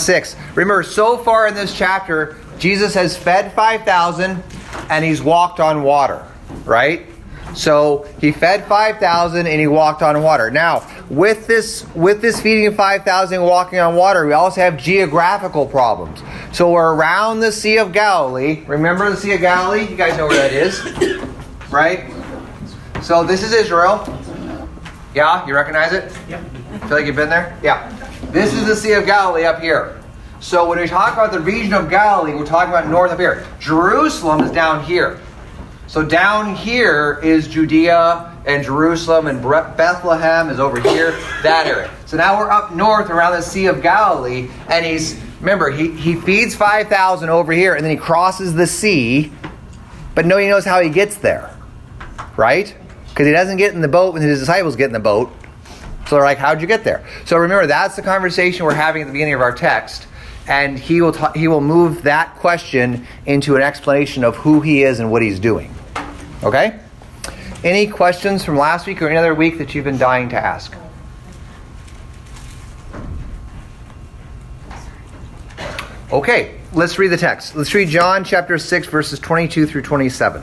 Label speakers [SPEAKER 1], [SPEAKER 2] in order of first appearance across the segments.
[SPEAKER 1] 6. Remember, so far in this chapter, Jesus has fed 5,000 and he's walked on water, right? So he fed 5,000 and he walked on water. Now, with this with this feeding of 5,000 walking on water, we also have geographical problems. So we're around the Sea of Galilee. Remember the Sea of Galilee? You guys know where that is, right? So this is Israel. Yeah, you recognize it?
[SPEAKER 2] Yep.
[SPEAKER 1] Feel like you've been there? Yeah. This is the Sea of Galilee up here. So when we talk about the region of Galilee, we're talking about north up here. Jerusalem is down here. So down here is Judea and Jerusalem and Bethlehem is over here, that area. So now we're up north around the Sea of Galilee, and he's remember he, he feeds five thousand over here, and then he crosses the sea, but nobody knows how he gets there, right? Because he doesn't get in the boat when his disciples get in the boat. So they're like, "How'd you get there?" So remember, that's the conversation we're having at the beginning of our text and he will ta- he will move that question into an explanation of who he is and what he's doing. Okay? Any questions from last week or any other week that you've been dying to ask? Okay, let's read the text. Let's read John chapter 6 verses 22 through 27.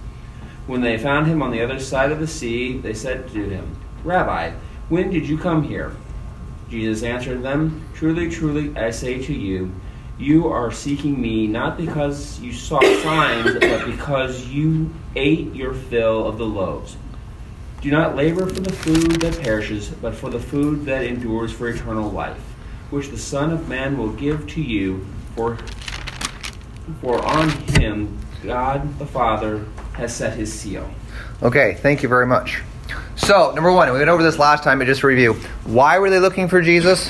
[SPEAKER 3] When they found him on the other side of the sea, they said to him, Rabbi, when did you come here? Jesus answered them, Truly, truly, I say to you, you are seeking me not because you saw signs, but because you ate your fill of the loaves. Do not labor for the food that perishes, but for the food that endures for eternal life, which the Son of Man will give to you, for, for on him God the Father has set his seal.
[SPEAKER 1] Okay, thank you very much. So, number one, we went over this last time, but just review. Why were they looking for Jesus?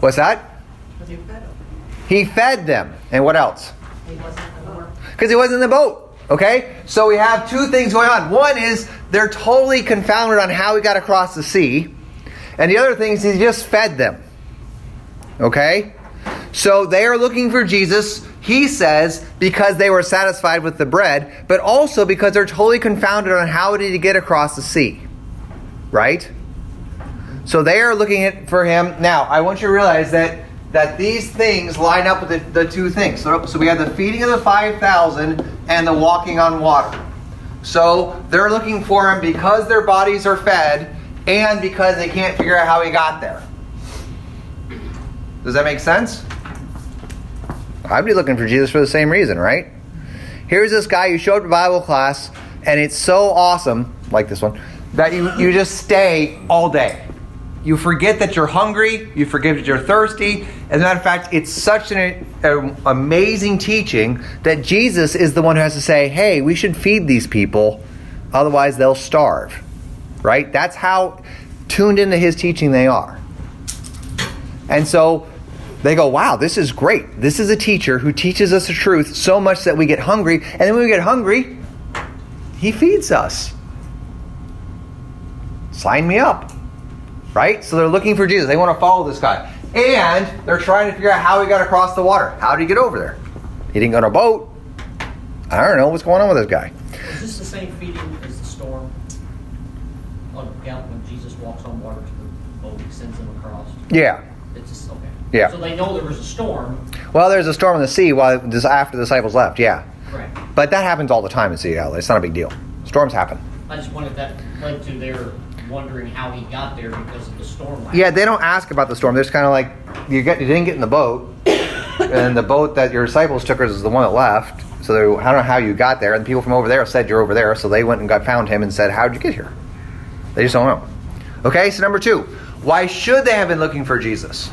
[SPEAKER 1] What's that? He fed them. And what else? Because he wasn't in the boat. Okay? So we have two things going on. One is they're totally confounded on how he got across the sea. And the other thing is he just fed them. Okay? So they are looking for Jesus, he says, because they were satisfied with the bread, but also because they're totally confounded on how did he get across the sea. Right? So they are looking at, for him. Now, I want you to realize that that these things line up with the, the two things. So, so we have the feeding of the 5,000 and the walking on water. So they're looking for him because their bodies are fed and because they can't figure out how he got there. Does that make sense? I'd be looking for Jesus for the same reason, right? Here's this guy you showed up to Bible class, and it's so awesome, like this one, that you, you just stay all day. You forget that you're hungry, you forget that you're thirsty. As a matter of fact, it's such an, an amazing teaching that Jesus is the one who has to say, hey, we should feed these people, otherwise they'll starve. Right? That's how tuned into his teaching they are. And so they go, wow, this is great. This is a teacher who teaches us the truth so much that we get hungry. And then when we get hungry, he feeds us. Sign me up. Right? So they're looking for Jesus. They want to follow this guy. And they're trying to figure out how he got across the water. How did he get over there? He didn't go on a boat. I don't know what's going on with this guy.
[SPEAKER 2] Is this the same feeding as the storm? On when Jesus walks on water to the boat, he sends them across.
[SPEAKER 1] Yeah.
[SPEAKER 2] It's just, okay.
[SPEAKER 1] Yeah.
[SPEAKER 2] So they know there was a storm.
[SPEAKER 1] Well, there's a storm in the sea while this after the disciples left. Yeah.
[SPEAKER 2] Correct.
[SPEAKER 1] But that happens all the time in Seattle. It's not a big deal. Storms happen.
[SPEAKER 2] I just wanted that led to their wondering how he got there because of the storm.
[SPEAKER 1] Yeah, they don't ask about the storm. They're just kind of like, you get, you didn't get in the boat, and the boat that your disciples took is the one that left. So they, I don't know how you got there. And the people from over there said you're over there. So they went and got found him and said, "How'd you get here?" They just don't know. Okay, so number two, why should they have been looking for Jesus?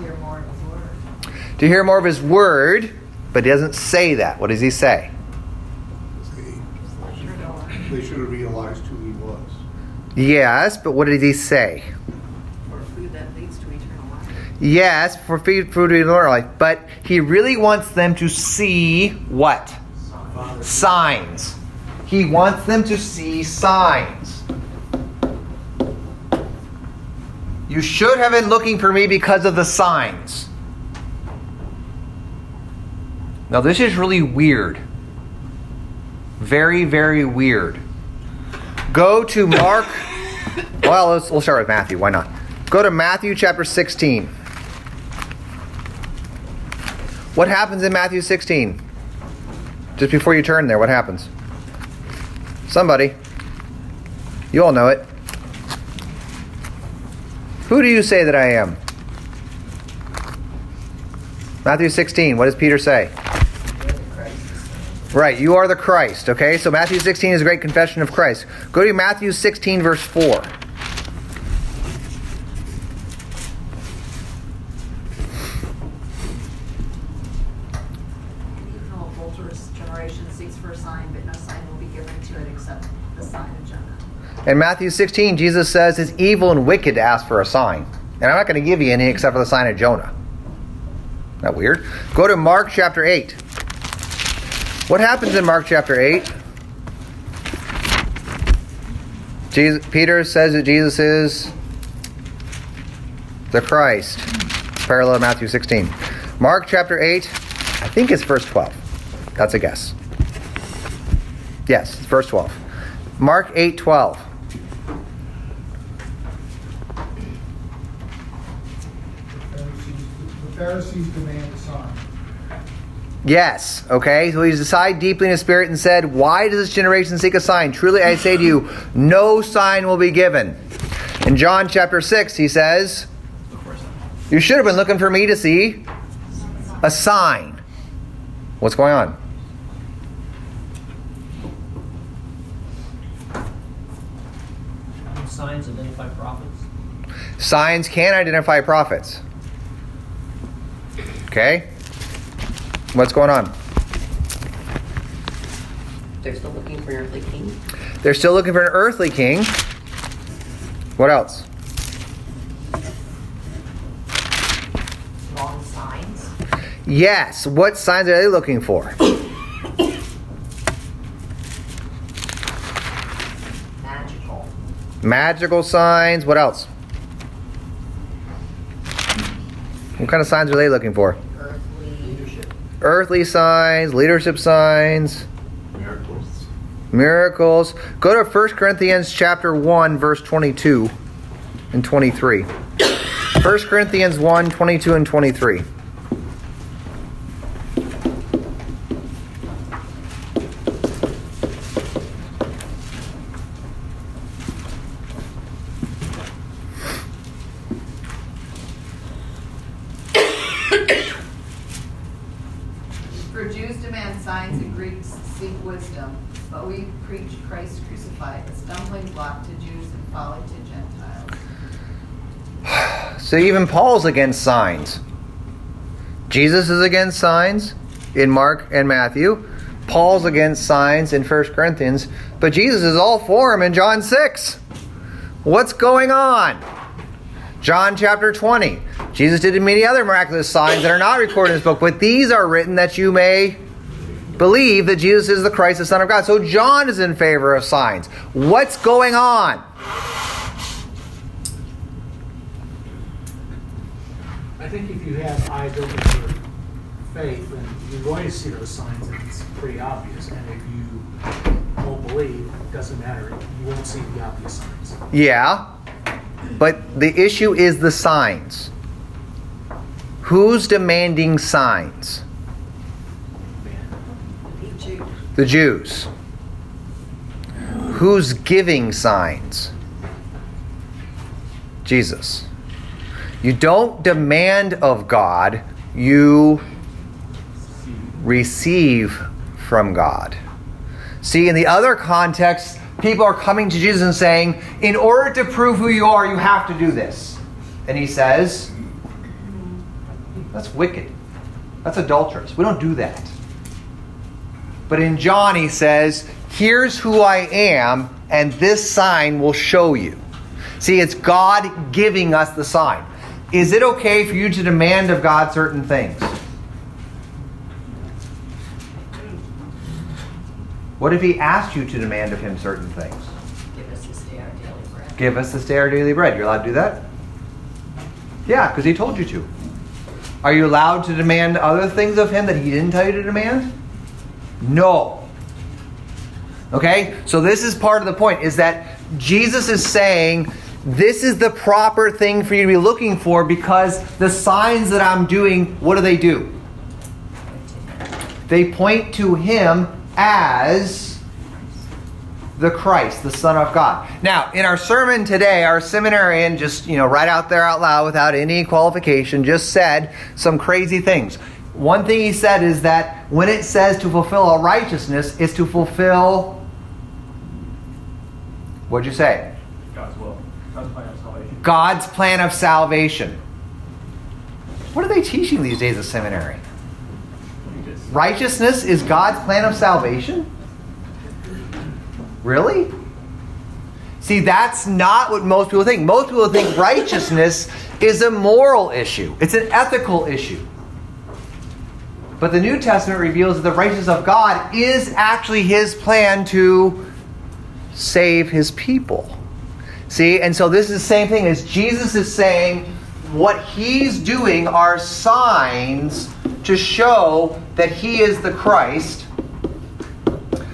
[SPEAKER 4] hear more of his word.
[SPEAKER 1] To hear more of his word, but he doesn't say that. What does he say?
[SPEAKER 5] They should have realized who he was.
[SPEAKER 1] Yes, but what did he say?
[SPEAKER 4] Or food that leads to eternal life.
[SPEAKER 1] Yes, for feed food in eternal life. But he really wants them to see what? Signs. He wants them to see signs. You should have been looking for me because of the signs. Now, this is really weird. Very, very weird. Go to Mark. well, let's, we'll start with Matthew. Why not? Go to Matthew chapter 16. What happens in Matthew 16? Just before you turn there, what happens? Somebody. You all know it. Who do you say that I am? Matthew 16, what does Peter say? Right, you are the Christ, okay? So Matthew 16 is a great confession of Christ. Go to Matthew 16, verse 4.
[SPEAKER 4] Evil, adulterous generation seeks for a sign, but no sign will be given to it except the sign of Jonah.
[SPEAKER 1] In Matthew 16, Jesus says it's evil and wicked to ask for a sign. And I'm not going to give you any except for the sign of Jonah. Isn't that weird? Go to Mark chapter 8. What happens in Mark chapter 8? Jesus, Peter says that Jesus is the Christ. Parallel to Matthew 16. Mark chapter 8, I think it's verse 12. That's a guess. Yes, it's verse 12. Mark 8 12.
[SPEAKER 6] The Pharisees demand a sign.
[SPEAKER 1] Yes. Okay. So he decided deeply in his spirit and said, Why does this generation seek a sign? Truly I say to you, no sign will be given. In John chapter 6, he says, You should have been looking for me to see a sign. What's going on?
[SPEAKER 2] Signs identify prophets.
[SPEAKER 1] Signs can identify prophets. Okay? What's going on?
[SPEAKER 7] They're still looking for an earthly king.
[SPEAKER 1] They're still looking for an earthly king. What else?
[SPEAKER 4] Long signs.
[SPEAKER 1] Yes. What signs are they looking for?
[SPEAKER 4] Magical.
[SPEAKER 1] Magical signs. What else? What kind of signs are they looking for?
[SPEAKER 4] Earthly.
[SPEAKER 1] Signs, leadership signs,
[SPEAKER 5] Miracles.
[SPEAKER 1] miracles. Go to 1 Corinthians chapter 1 verse 22 and 23. 1 Corinthians 1 22 and 23.
[SPEAKER 4] For Jews demand signs and Greeks seek wisdom, but we preach Christ crucified, a stumbling block to Jews and folly to Gentiles.
[SPEAKER 1] So even Paul's against signs. Jesus is against signs in Mark and Matthew. Paul's against signs in 1 Corinthians, but Jesus is all for him in John 6. What's going on? John chapter 20. Jesus did many other miraculous signs that are not recorded in this book, but these are written that you may believe that Jesus is the Christ, the Son of God. So John is in favor of signs. What's going on?
[SPEAKER 6] I think if you have eyes open for faith, then you're going to see those signs, and it's pretty obvious. And if you won't believe, it doesn't matter. You won't see the obvious signs.
[SPEAKER 1] Yeah. But the issue is the signs. Who's demanding signs? The Jews. Who's giving signs? Jesus. You don't demand of God, you receive from God. See, in the other context, people are coming to Jesus and saying, In order to prove who you are, you have to do this. And he says, That's wicked. That's adulterous. We don't do that. But in John, he says, here's who I am, and this sign will show you. See, it's God giving us the sign. Is it okay for you to demand of God certain things? What if He asked you to demand of Him certain things?
[SPEAKER 4] Give us this day our daily bread.
[SPEAKER 1] Give us this day our daily bread. You're allowed to do that? Yeah, because He told you to. Are you allowed to demand other things of Him that He didn't tell you to demand? No. Okay? So this is part of the point is that Jesus is saying this is the proper thing for you to be looking for because the signs that I'm doing, what do they do? They point to him as the Christ, the Son of God. Now, in our sermon today, our seminarian just, you know, right out there out loud without any qualification, just said some crazy things. One thing he said is that when it says to fulfill all righteousness, it's to fulfill. What'd you say?
[SPEAKER 8] God's will. God's plan of salvation.
[SPEAKER 1] God's plan of salvation. What are they teaching these days at seminary? Righteousness is God's plan of salvation? Really? See, that's not what most people think. Most people think righteousness is a moral issue, it's an ethical issue. But the New Testament reveals that the righteousness of God is actually his plan to save his people. See, and so this is the same thing as Jesus is saying what he's doing are signs to show that he is the Christ,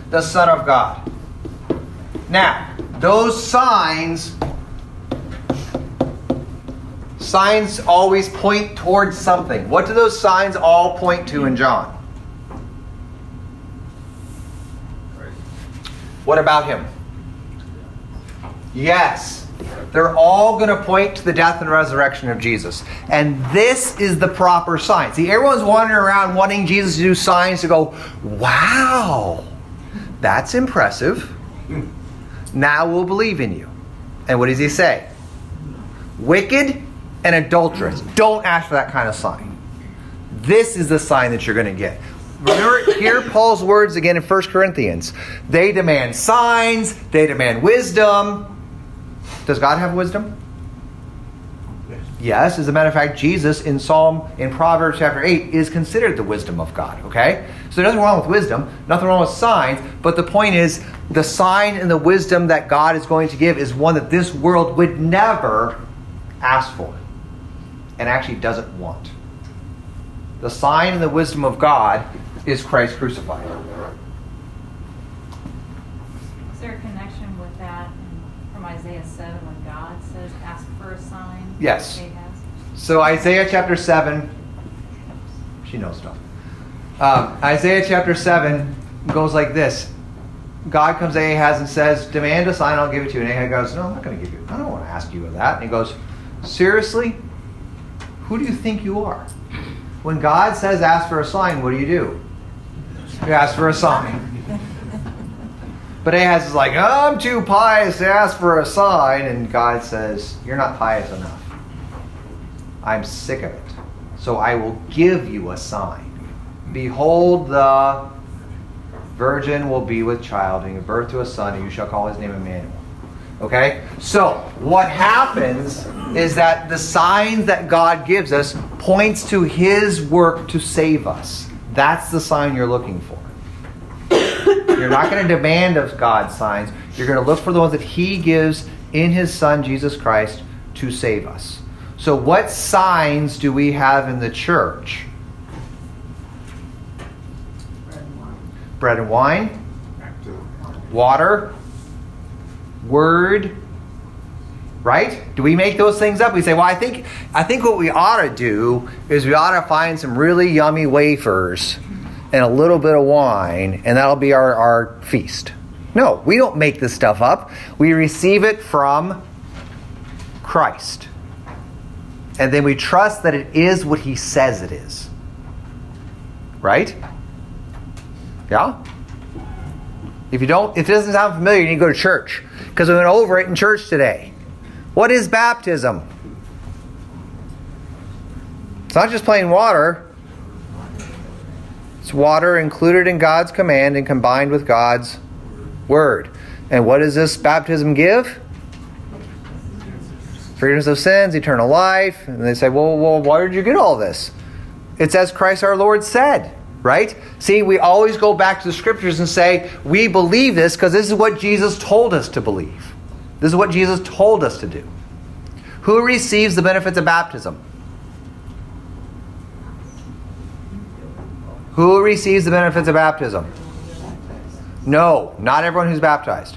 [SPEAKER 1] the Son of God. Now, those signs signs always point towards something. What do those signs all point to in John? What about him? Yes. They're all going to point to the death and resurrection of Jesus. And this is the proper sign. See, everyone's wandering around wanting Jesus to do signs to go, wow, that's impressive. Now we'll believe in you. And what does he say? Wicked and adulterous. Don't ask for that kind of sign. This is the sign that you're going to get. Hear Paul's words again in 1 Corinthians. They demand signs, they demand wisdom. Does God have wisdom? Yes, as a matter of fact, Jesus in Psalm, in Proverbs chapter 8, is considered the wisdom of God, okay? So there's nothing wrong with wisdom, nothing wrong with signs, but the point is the sign and the wisdom that God is going to give is one that this world would never ask for and actually doesn't want. The sign and the wisdom of God is Christ crucified.
[SPEAKER 9] Is there a connection with that in- from Isaiah 7 when God says, ask for a sign?
[SPEAKER 1] Yes. So Isaiah chapter 7, she knows stuff. Um, Isaiah chapter 7 goes like this. God comes to Ahaz and says, demand a sign, I'll give it to you. And Ahaz goes, no, I'm not going to give you. I don't want to ask you of that. And he goes, seriously? Who do you think you are? When God says ask for a sign, what do you do? You ask for a sign. But Ahaz is like, I'm too pious to ask for a sign. And God says, You're not pious enough. I'm sick of it. So I will give you a sign. Behold, the virgin will be with child, and give birth to a son, and you shall call his name Emmanuel. Okay? So, what happens is that the signs that God gives us points to his work to save us. That's the sign you're looking for. You're not going to demand of God signs. You're going to look for the ones that he gives in his son Jesus Christ to save us. So, what signs do we have in the church?
[SPEAKER 4] Bread and wine.
[SPEAKER 1] Water, word, right? Do we make those things up? We say, well, I think I think what we ought to do is we ought to find some really yummy wafers and a little bit of wine, and that'll be our, our feast. No, we don't make this stuff up. We receive it from Christ. And then we trust that it is what he says it is. Right? Yeah? If you don't, if it doesn't sound familiar, you need to go to church. Because we went over it in church today. What is baptism? It's not just plain water. It's water included in God's command and combined with God's Word. And what does this baptism give? Forgiveness of sins, eternal life. And they say, well, well, why did you get all this? It's as Christ our Lord said, right? See, we always go back to the scriptures and say, we believe this because this is what Jesus told us to believe. This is what Jesus told us to do. Who receives the benefits of baptism? Who receives the benefits of baptism? No, not everyone who's baptized.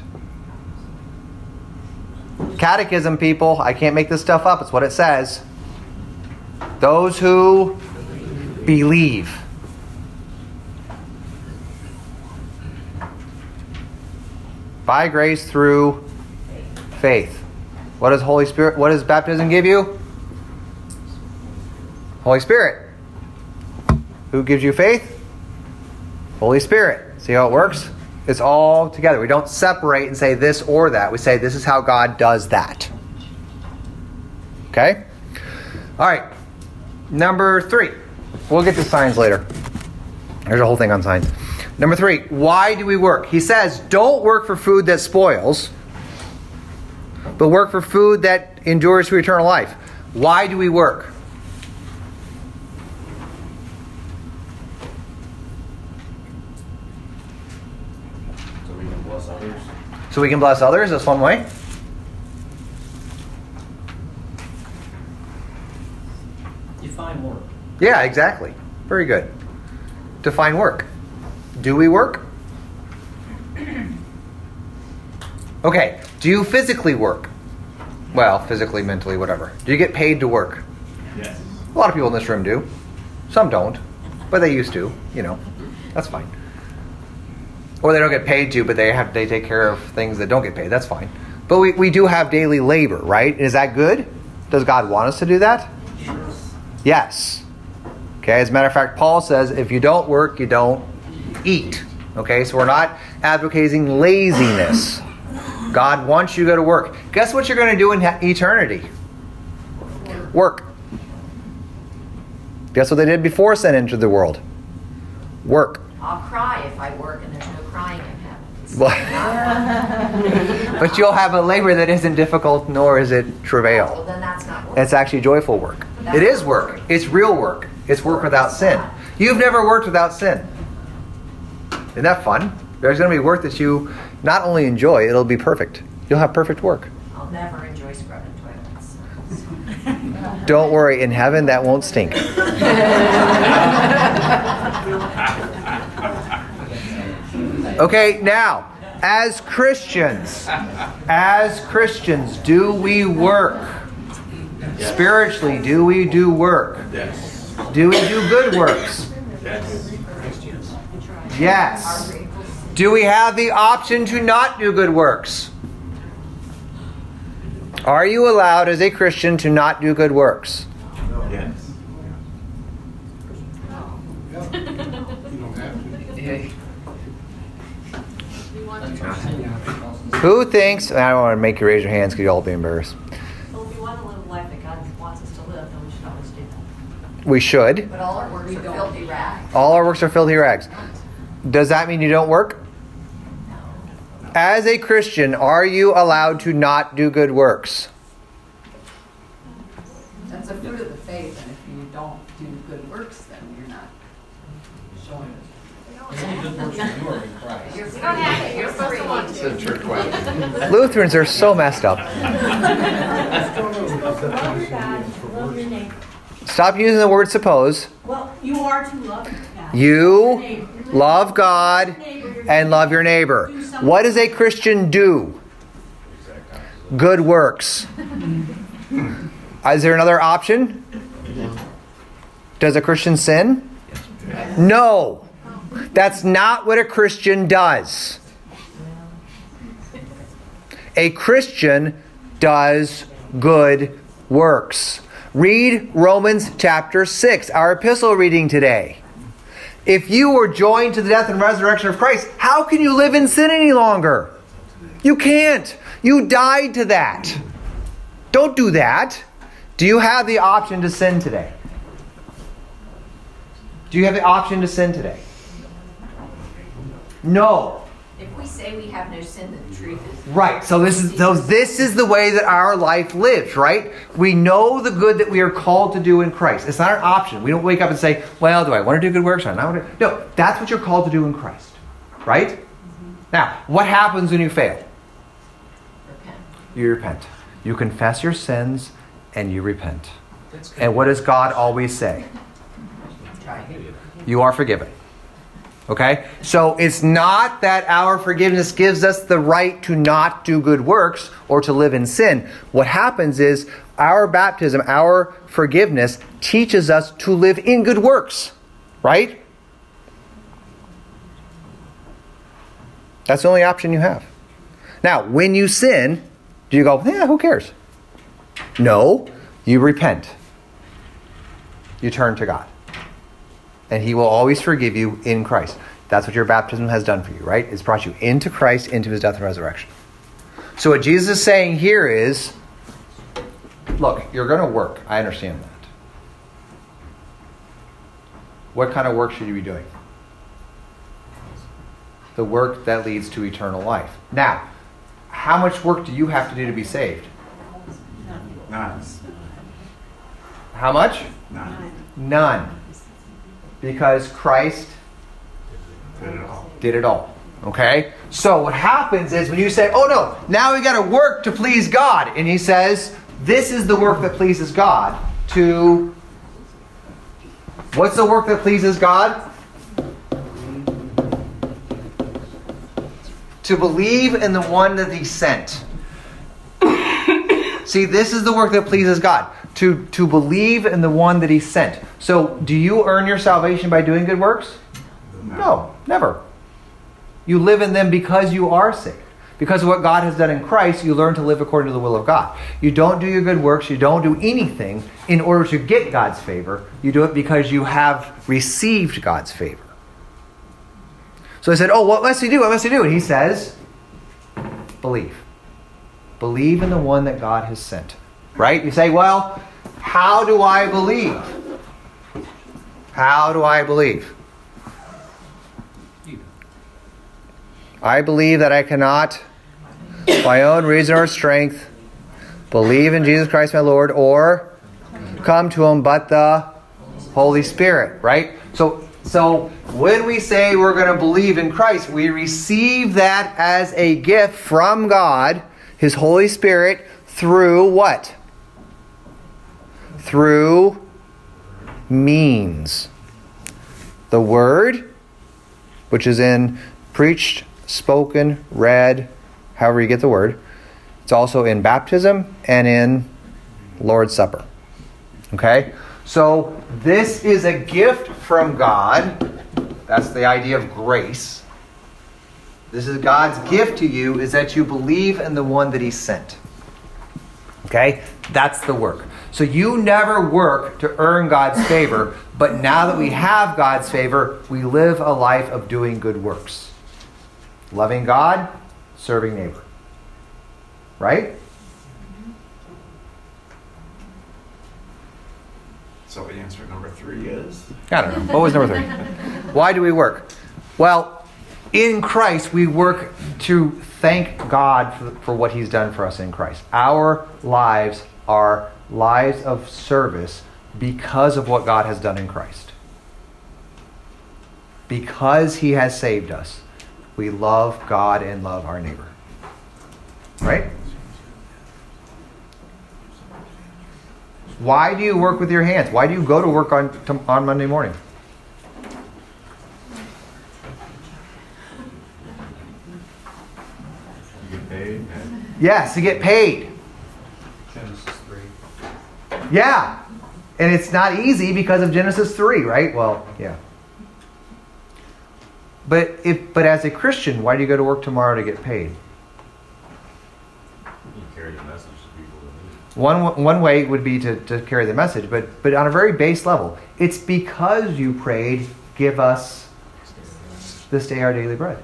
[SPEAKER 1] Catechism, people, I can't make this stuff up. It's what it says. Those who believe. By grace through faith. What does Holy Spirit what does baptism give you? Holy Spirit. Who gives you faith? Holy Spirit. See how it works? It's all together. We don't separate and say this or that. We say this is how God does that. Okay? All right. Number three. We'll get to signs later. There's a whole thing on signs. Number three. Why do we work? He says, don't work for food that spoils, but work for food that endures to eternal life. Why do we work?
[SPEAKER 3] So we can bless others.
[SPEAKER 1] So we can bless others. That's one way.
[SPEAKER 2] Define work.
[SPEAKER 1] Yeah, exactly. Very good. Define work. Do we work? Okay. Do you physically work? Well, physically, mentally, whatever. Do you get paid to work?
[SPEAKER 8] Yes.
[SPEAKER 1] A lot of people in this room do. Some don't, but they used to. You know, that's fine. Or they don't get paid to, but they have they take care of things that don't get paid. That's fine. But we, we do have daily labor, right? Is that good? Does God want us to do that? Yes. Okay, as a matter of fact, Paul says if you don't work, you don't eat. Okay, so we're not advocating laziness. God wants you to go to work. Guess what you're going to do in eternity? Work. Guess what they did before sin entered the world? Work.
[SPEAKER 10] I'll cry if I work there's no crying in heaven.
[SPEAKER 1] Well, but you'll have a labor that isn't difficult, nor is it travail.
[SPEAKER 10] Well, then that's not work.
[SPEAKER 1] It's actually joyful work. It is work. It's real work. It's work without sin. You've never worked without sin. Isn't that fun? There's going to be work that you not only enjoy, it'll be perfect. You'll have perfect work.
[SPEAKER 10] I'll never enjoy scrubbing toilets.
[SPEAKER 1] Don't worry, in heaven that won't stink. Okay, now, as Christians, as Christians, do we work? Spiritually, do we do work?
[SPEAKER 5] Yes.
[SPEAKER 1] Do we do good works?
[SPEAKER 5] Yes.
[SPEAKER 1] Yes. Do we have the option to not do good works? Are you allowed as a Christian to not do good works?
[SPEAKER 5] Yes.
[SPEAKER 4] You don't have to.
[SPEAKER 1] Who thinks, I don't want to make you raise your hands because you'll all be embarrassed.
[SPEAKER 10] Well, if we want to live a life that God wants us to live, then we should always do that.
[SPEAKER 1] We should.
[SPEAKER 10] But all our works are filthy rags.
[SPEAKER 1] All our works are filthy rags. Does that mean you don't work? No. As a Christian, are you allowed to not do good works?
[SPEAKER 4] That's a fruit of the faith, and if you don't do good works, then you're not showing it.
[SPEAKER 2] The only good works you are in Christ.
[SPEAKER 1] Lutherans are so messed up.
[SPEAKER 11] Love your God, love your neighbor.
[SPEAKER 1] Stop using the word suppose.
[SPEAKER 11] Well, you are to love God.
[SPEAKER 1] You love God and love your neighbor. What does a Christian do? Good works. Is there another option? Does a Christian sin? No. That's not what a Christian does. A Christian does good works. Read Romans chapter 6, our epistle reading today. If you were joined to the death and resurrection of Christ, how can you live in sin any longer? You can't. You died to that. Don't do that. Do you have the option to sin today? Do you have the option to sin today? No.
[SPEAKER 10] If we say we have no sin, then the truth is.
[SPEAKER 1] Right. So this is so this is the way that our life lives, right? We know the good that we are called to do in Christ. It's not an option. We don't wake up and say, "Well, do I want to do good works or not?" No, that's what you're called to do in Christ. Right? Mm-hmm. Now, what happens when you fail?
[SPEAKER 10] Repent.
[SPEAKER 1] You repent. You confess your sins and you repent. And what does God always say? You are forgiven. Okay? So it's not that our forgiveness gives us the right to not do good works or to live in sin. What happens is our baptism, our forgiveness, teaches us to live in good works. Right? That's the only option you have. Now, when you sin, do you go, yeah, who cares? No, you repent. You turn to God. And He will always forgive you in Christ. That's what your baptism has done for you, right? It's brought you into Christ, into His death and resurrection. So, what Jesus is saying here is look, you're going to work. I understand that. What kind of work should you be doing? The work that leads to eternal life. Now, how much work do you have to do to be saved?
[SPEAKER 5] None.
[SPEAKER 1] How much?
[SPEAKER 5] None.
[SPEAKER 1] None. Because Christ
[SPEAKER 5] Did it all.
[SPEAKER 1] did it all. Okay? So what happens is when you say, oh no, now we got to work to please God. And he says, this is the work that pleases God. To. What's the work that pleases God? To believe in the one that he sent. See, this is the work that pleases God. To, to believe in the one that he sent. So, do you earn your salvation by doing good works? No, never. You live in them because you are saved. Because of what God has done in Christ, you learn to live according to the will of God. You don't do your good works, you don't do anything in order to get God's favor. You do it because you have received God's favor. So I said, Oh, what must he do? What must he do? And he says, Believe. Believe in the one that God has sent. Right? You say, Well, how do I believe? How do I believe? I believe that I cannot, by own reason or strength, believe in Jesus Christ my Lord or come to him but the Holy Spirit, right? So so when we say we're going to believe in Christ, we receive that as a gift from God, his Holy Spirit through what? Through means. The word which is in preached spoken, read, however you get the word. It's also in baptism and in Lord's Supper. Okay? So this is a gift from God. That's the idea of grace. This is God's gift to you is that you believe in the one that he sent. Okay? That's the work. So you never work to earn God's favor, but now that we have God's favor, we live a life of doing good works loving God, serving neighbor. Right?
[SPEAKER 5] So the answer number three is?
[SPEAKER 1] I don't know. What was number three? Why do we work? Well, in Christ, we work to thank God for, for what He's done for us in Christ. Our lives are lives of service because of what God has done in Christ. Because He has saved us, we love God and love our neighbor. Right? Why do you work with your hands? Why do you go to work on, on Monday morning?
[SPEAKER 5] You get paid?
[SPEAKER 1] Yes, to get paid.
[SPEAKER 6] Genesis 3.
[SPEAKER 1] Yeah. And it's not easy because of Genesis 3, right? Well, yeah. But if but as a Christian, why do you go to work tomorrow to get paid?
[SPEAKER 5] You carry the message to people that need
[SPEAKER 1] One one way would be to, to carry the message, but but on a very base level, it's because you prayed, give us this day our daily bread.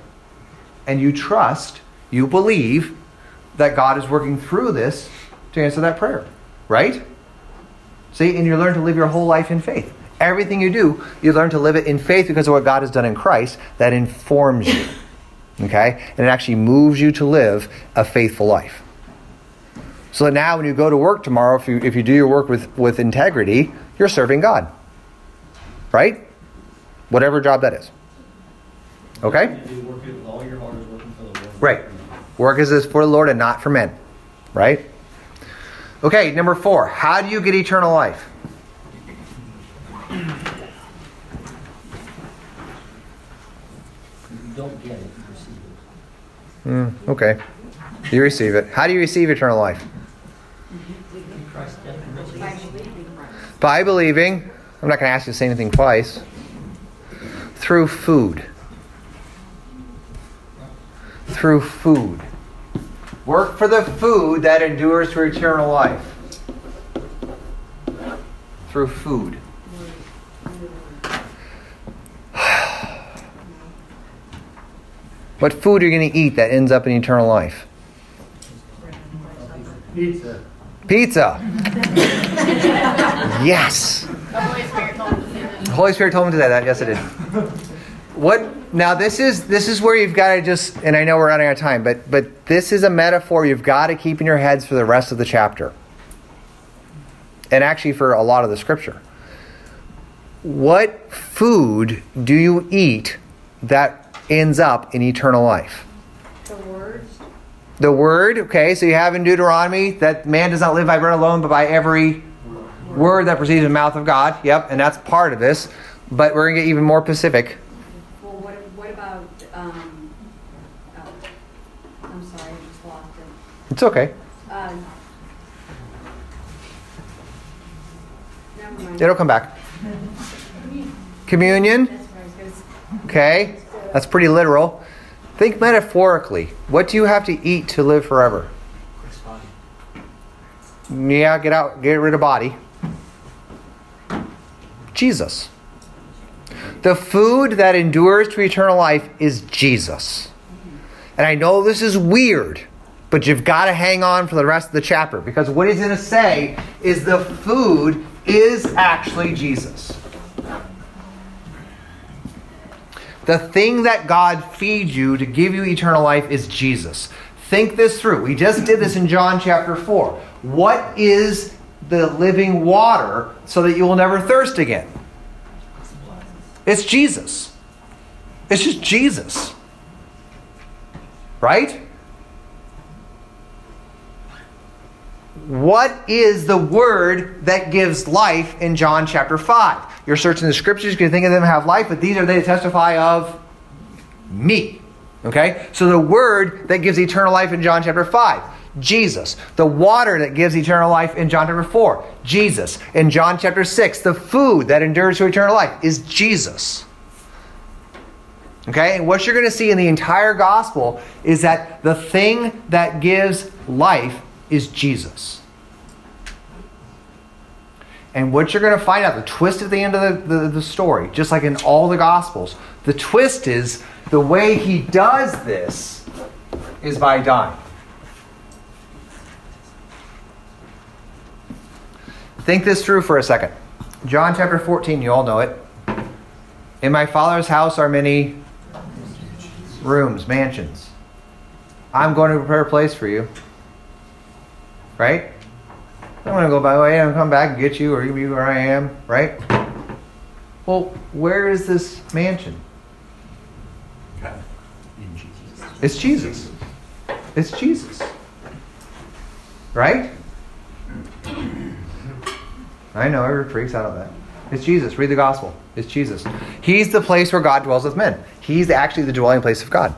[SPEAKER 1] And you trust, you believe that God is working through this to answer that prayer. Right? See, and you learn to live your whole life in faith. Everything you do, you learn to live it in faith because of what God has done in Christ that informs you. Okay? And it actually moves you to live a faithful life. So that now when you go to work tomorrow, if you, if you do your work with, with integrity, you're serving God. Right? Whatever job that is. Okay?
[SPEAKER 2] Work all your heart is for the Lord.
[SPEAKER 1] Right. Work is this for the Lord and not for men. Right? Okay, number four. How do you get eternal life?
[SPEAKER 2] You don't get it, you receive it.
[SPEAKER 1] Mm, okay. You receive it. How do you receive eternal life? By believing. I'm not going to ask you to say anything twice. Through food. Through food. Work for the food that endures to eternal life. Through food. What food are you going to eat that ends up in eternal life?
[SPEAKER 6] Pizza.
[SPEAKER 1] Pizza. yes.
[SPEAKER 4] The Holy Spirit told me to say that.
[SPEAKER 1] Holy Spirit told him to do that. Yes, it did. What now? This is this is where you've got to just, and I know we're running out of time, but but this is a metaphor you've got to keep in your heads for the rest of the chapter, and actually for a lot of the scripture. What food do you eat that ends up in eternal life?
[SPEAKER 10] The words,
[SPEAKER 1] The word, okay, so you have in Deuteronomy that man does not live by bread alone, but by every word that proceeds from the mouth of God. Yep, and that's part of this. But we're going to get even more specific.
[SPEAKER 10] well, what, what about, um, oh, I'm sorry, I just lost it.
[SPEAKER 1] It's okay.
[SPEAKER 10] Um, mind.
[SPEAKER 1] It'll come back. Communion,
[SPEAKER 10] That's what I was gonna say.
[SPEAKER 1] okay, that's pretty literal. Think metaphorically. What do you have to eat to live forever? Yeah, get out, get rid of body. Jesus. The food that endures to eternal life is Jesus. And I know this is weird, but you've got to hang on for the rest of the chapter because what he's going to say is the food is actually Jesus. The thing that God feeds you to give you eternal life is Jesus. Think this through. We just did this in John chapter 4. What is the living water so that you will never thirst again? It's Jesus. It's just Jesus. Right? What is the word that gives life in John chapter 5? You're searching the scriptures, you can think of them have life, but these are they that testify of me. Okay? So the word that gives eternal life in John chapter 5, Jesus. The water that gives eternal life in John chapter 4, Jesus. In John chapter 6, the food that endures to eternal life is Jesus. Okay? And what you're going to see in the entire gospel is that the thing that gives life is Jesus. And what you're going to find out, the twist at the end of the, the, the story, just like in all the Gospels, the twist is the way he does this is by dying. Think this through for a second. John chapter 14, you all know it. In my Father's house are many rooms, mansions. I'm going to prepare a place for you. Right? I'm going to go by the way and come back and get you or you be where I am, right? Well, where is this mansion? It's Jesus. It's Jesus. Right? I know, every freaks out of that. It's Jesus. Read the gospel. It's Jesus. He's the place where God dwells with men. He's actually the dwelling place of God.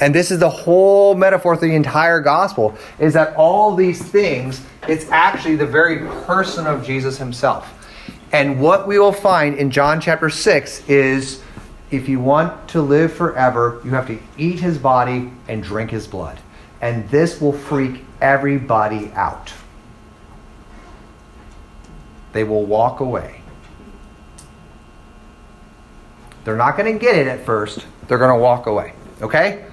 [SPEAKER 1] And this is the whole metaphor for the entire gospel is that all these things, it's actually the very person of Jesus himself. And what we will find in John chapter 6 is if you want to live forever, you have to eat his body and drink his blood. And this will freak everybody out. They will walk away. They're not going to get it at first, they're going to walk away. Okay?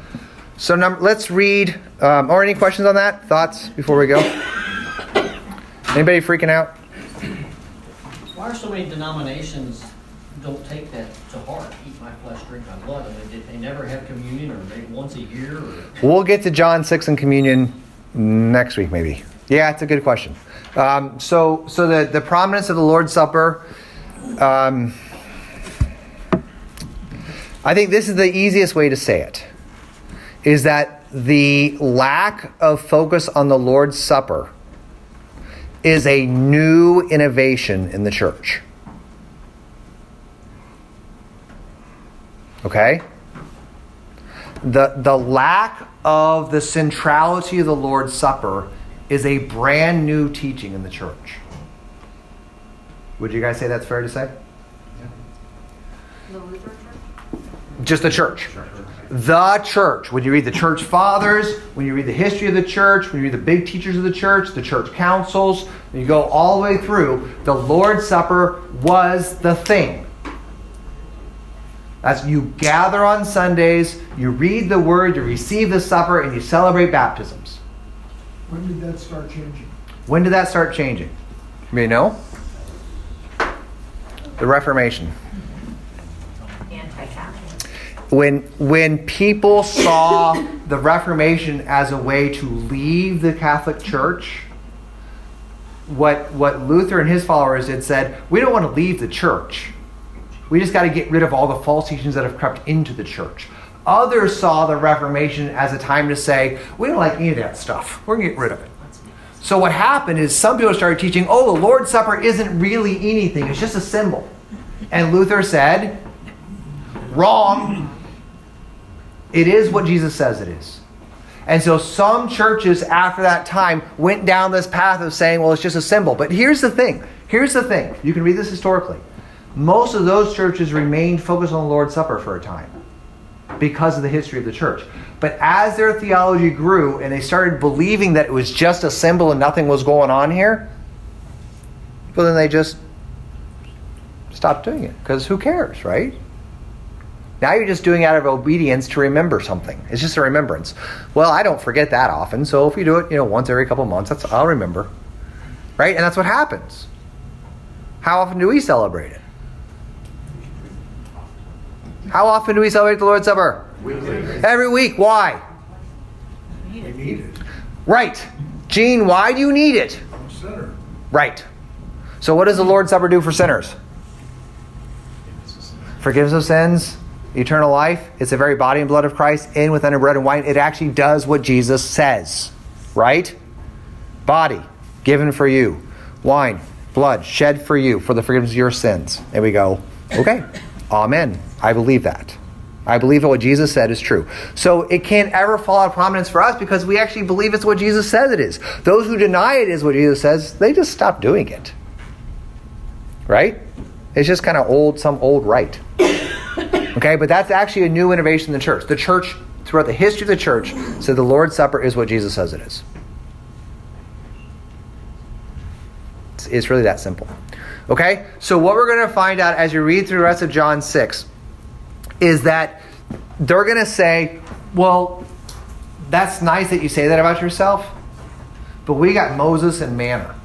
[SPEAKER 1] So num- let's read. Um, or any questions on that? Thoughts before we go? Anybody freaking out?
[SPEAKER 2] Why are so many denominations don't take that to heart, eat my flesh, drink my blood. I mean, did they never have communion or maybe once a year or?
[SPEAKER 1] We'll get to John 6 and communion next week, maybe. Yeah, it's a good question. Um, so, so the, the prominence of the Lord's Supper, um, I think this is the easiest way to say it, is that the lack of focus on the Lord's Supper is a new innovation in the church. Okay? The, the lack of the centrality of the Lord's Supper is a brand new teaching in the church. Would you guys say that's fair to say?
[SPEAKER 4] The Lutheran Church?
[SPEAKER 1] Just the church. The church. When you read the church fathers, when you read the history of the church, when you read the big teachers of the church, the church councils, you go all the way through, the Lord's Supper was the thing. That's you gather on Sundays, you read the word, you receive the supper, and you celebrate baptisms.
[SPEAKER 12] When did that start changing?
[SPEAKER 1] When did that start changing? You may know? The Reformation. When when people saw the Reformation as a way to leave the Catholic Church, what what Luther and his followers had said, we don't want to leave the church. We just got to get rid of all the false teachings that have crept into the church. Others saw the Reformation as a time to say, we don't like any of that stuff. We're going to get rid of it. So what happened is some people started teaching, oh, the Lord's Supper isn't really anything, it's just a symbol. And Luther said, wrong. It is what Jesus says it is. And so some churches after that time went down this path of saying, well, it's just a symbol. But here's the thing. Here's the thing. You can read this historically. Most of those churches remained focused on the Lord's Supper for a time because of the history of the church. But as their theology grew and they started believing that it was just a symbol and nothing was going on here, well, then they just stopped doing it because who cares, right? Now you're just doing it out of obedience to remember something. It's just a remembrance. Well, I don't forget that often, so if you do it, you know, once every couple months, that's I'll remember. Right? And that's what happens. How often do we celebrate it? How often do we celebrate the Lord's Supper?
[SPEAKER 5] Weekly.
[SPEAKER 1] Every week. Why?
[SPEAKER 12] We need it.
[SPEAKER 1] Right. Gene, why do you need it?
[SPEAKER 12] I'm a sinner.
[SPEAKER 1] Right. So what does the Lord's Supper do for sinners? Forgives of sins, eternal life. It's the very body and blood of Christ in with under bread and wine. It actually does what Jesus says. Right? Body given for you. Wine, blood shed for you for the forgiveness of your sins. And we go, okay, amen. I believe that. I believe that what Jesus said is true. So it can't ever fall out of prominence for us because we actually believe it's what Jesus says it is. Those who deny it is what Jesus says, they just stop doing it. Right? It's just kind of old, some old right. Okay, but that's actually a new innovation in the church. The church, throughout the history of the church, said the Lord's Supper is what Jesus says it is. It's, it's really that simple. Okay, so what we're going to find out as you read through the rest of John 6 is that they're going to say, well, that's nice that you say that about yourself, but we got Moses and manna.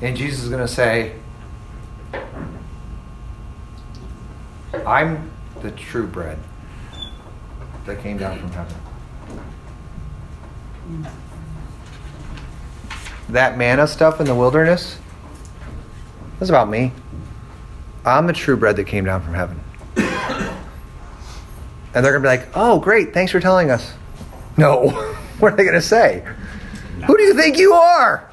[SPEAKER 1] And Jesus is going to say, I'm the true bread that came down from heaven. That manna stuff in the wilderness, that's about me. I'm the true bread that came down from heaven. And they're going to be like, oh, great, thanks for telling us. No. what are they going to say? Who do you think you are?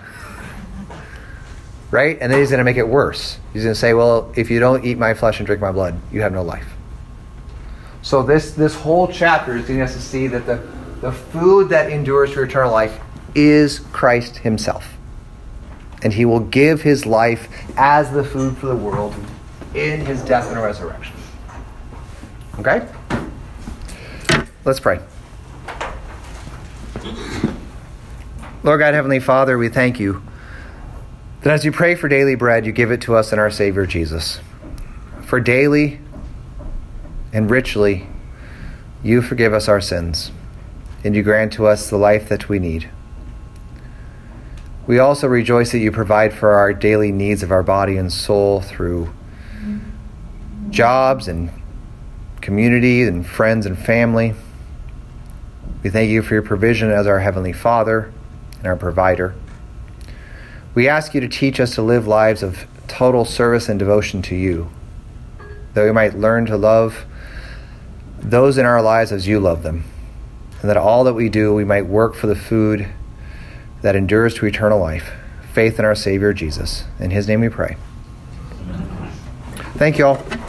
[SPEAKER 1] Right? And then he's going to make it worse. He's going to say, well, if you don't eat my flesh and drink my blood, you have no life. So this, this whole chapter is getting us to see that the, the food that endures for eternal life is Christ himself. And he will give his life as the food for the world in his death and resurrection. Okay? Let's pray. Lord God, Heavenly Father, we thank you that as you pray for daily bread, you give it to us in our Savior Jesus. For daily and richly, you forgive us our sins, and you grant to us the life that we need. We also rejoice that you provide for our daily needs of our body and soul through jobs and community and friends and family. We thank you for your provision as our Heavenly Father and our provider. We ask you to teach us to live lives of total service and devotion to you, that we might learn to love those in our lives as you love them, and that all that we do, we might work for the food that endures to eternal life, faith in our Savior Jesus. In his name we pray. Thank you all.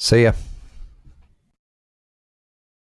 [SPEAKER 1] See ya.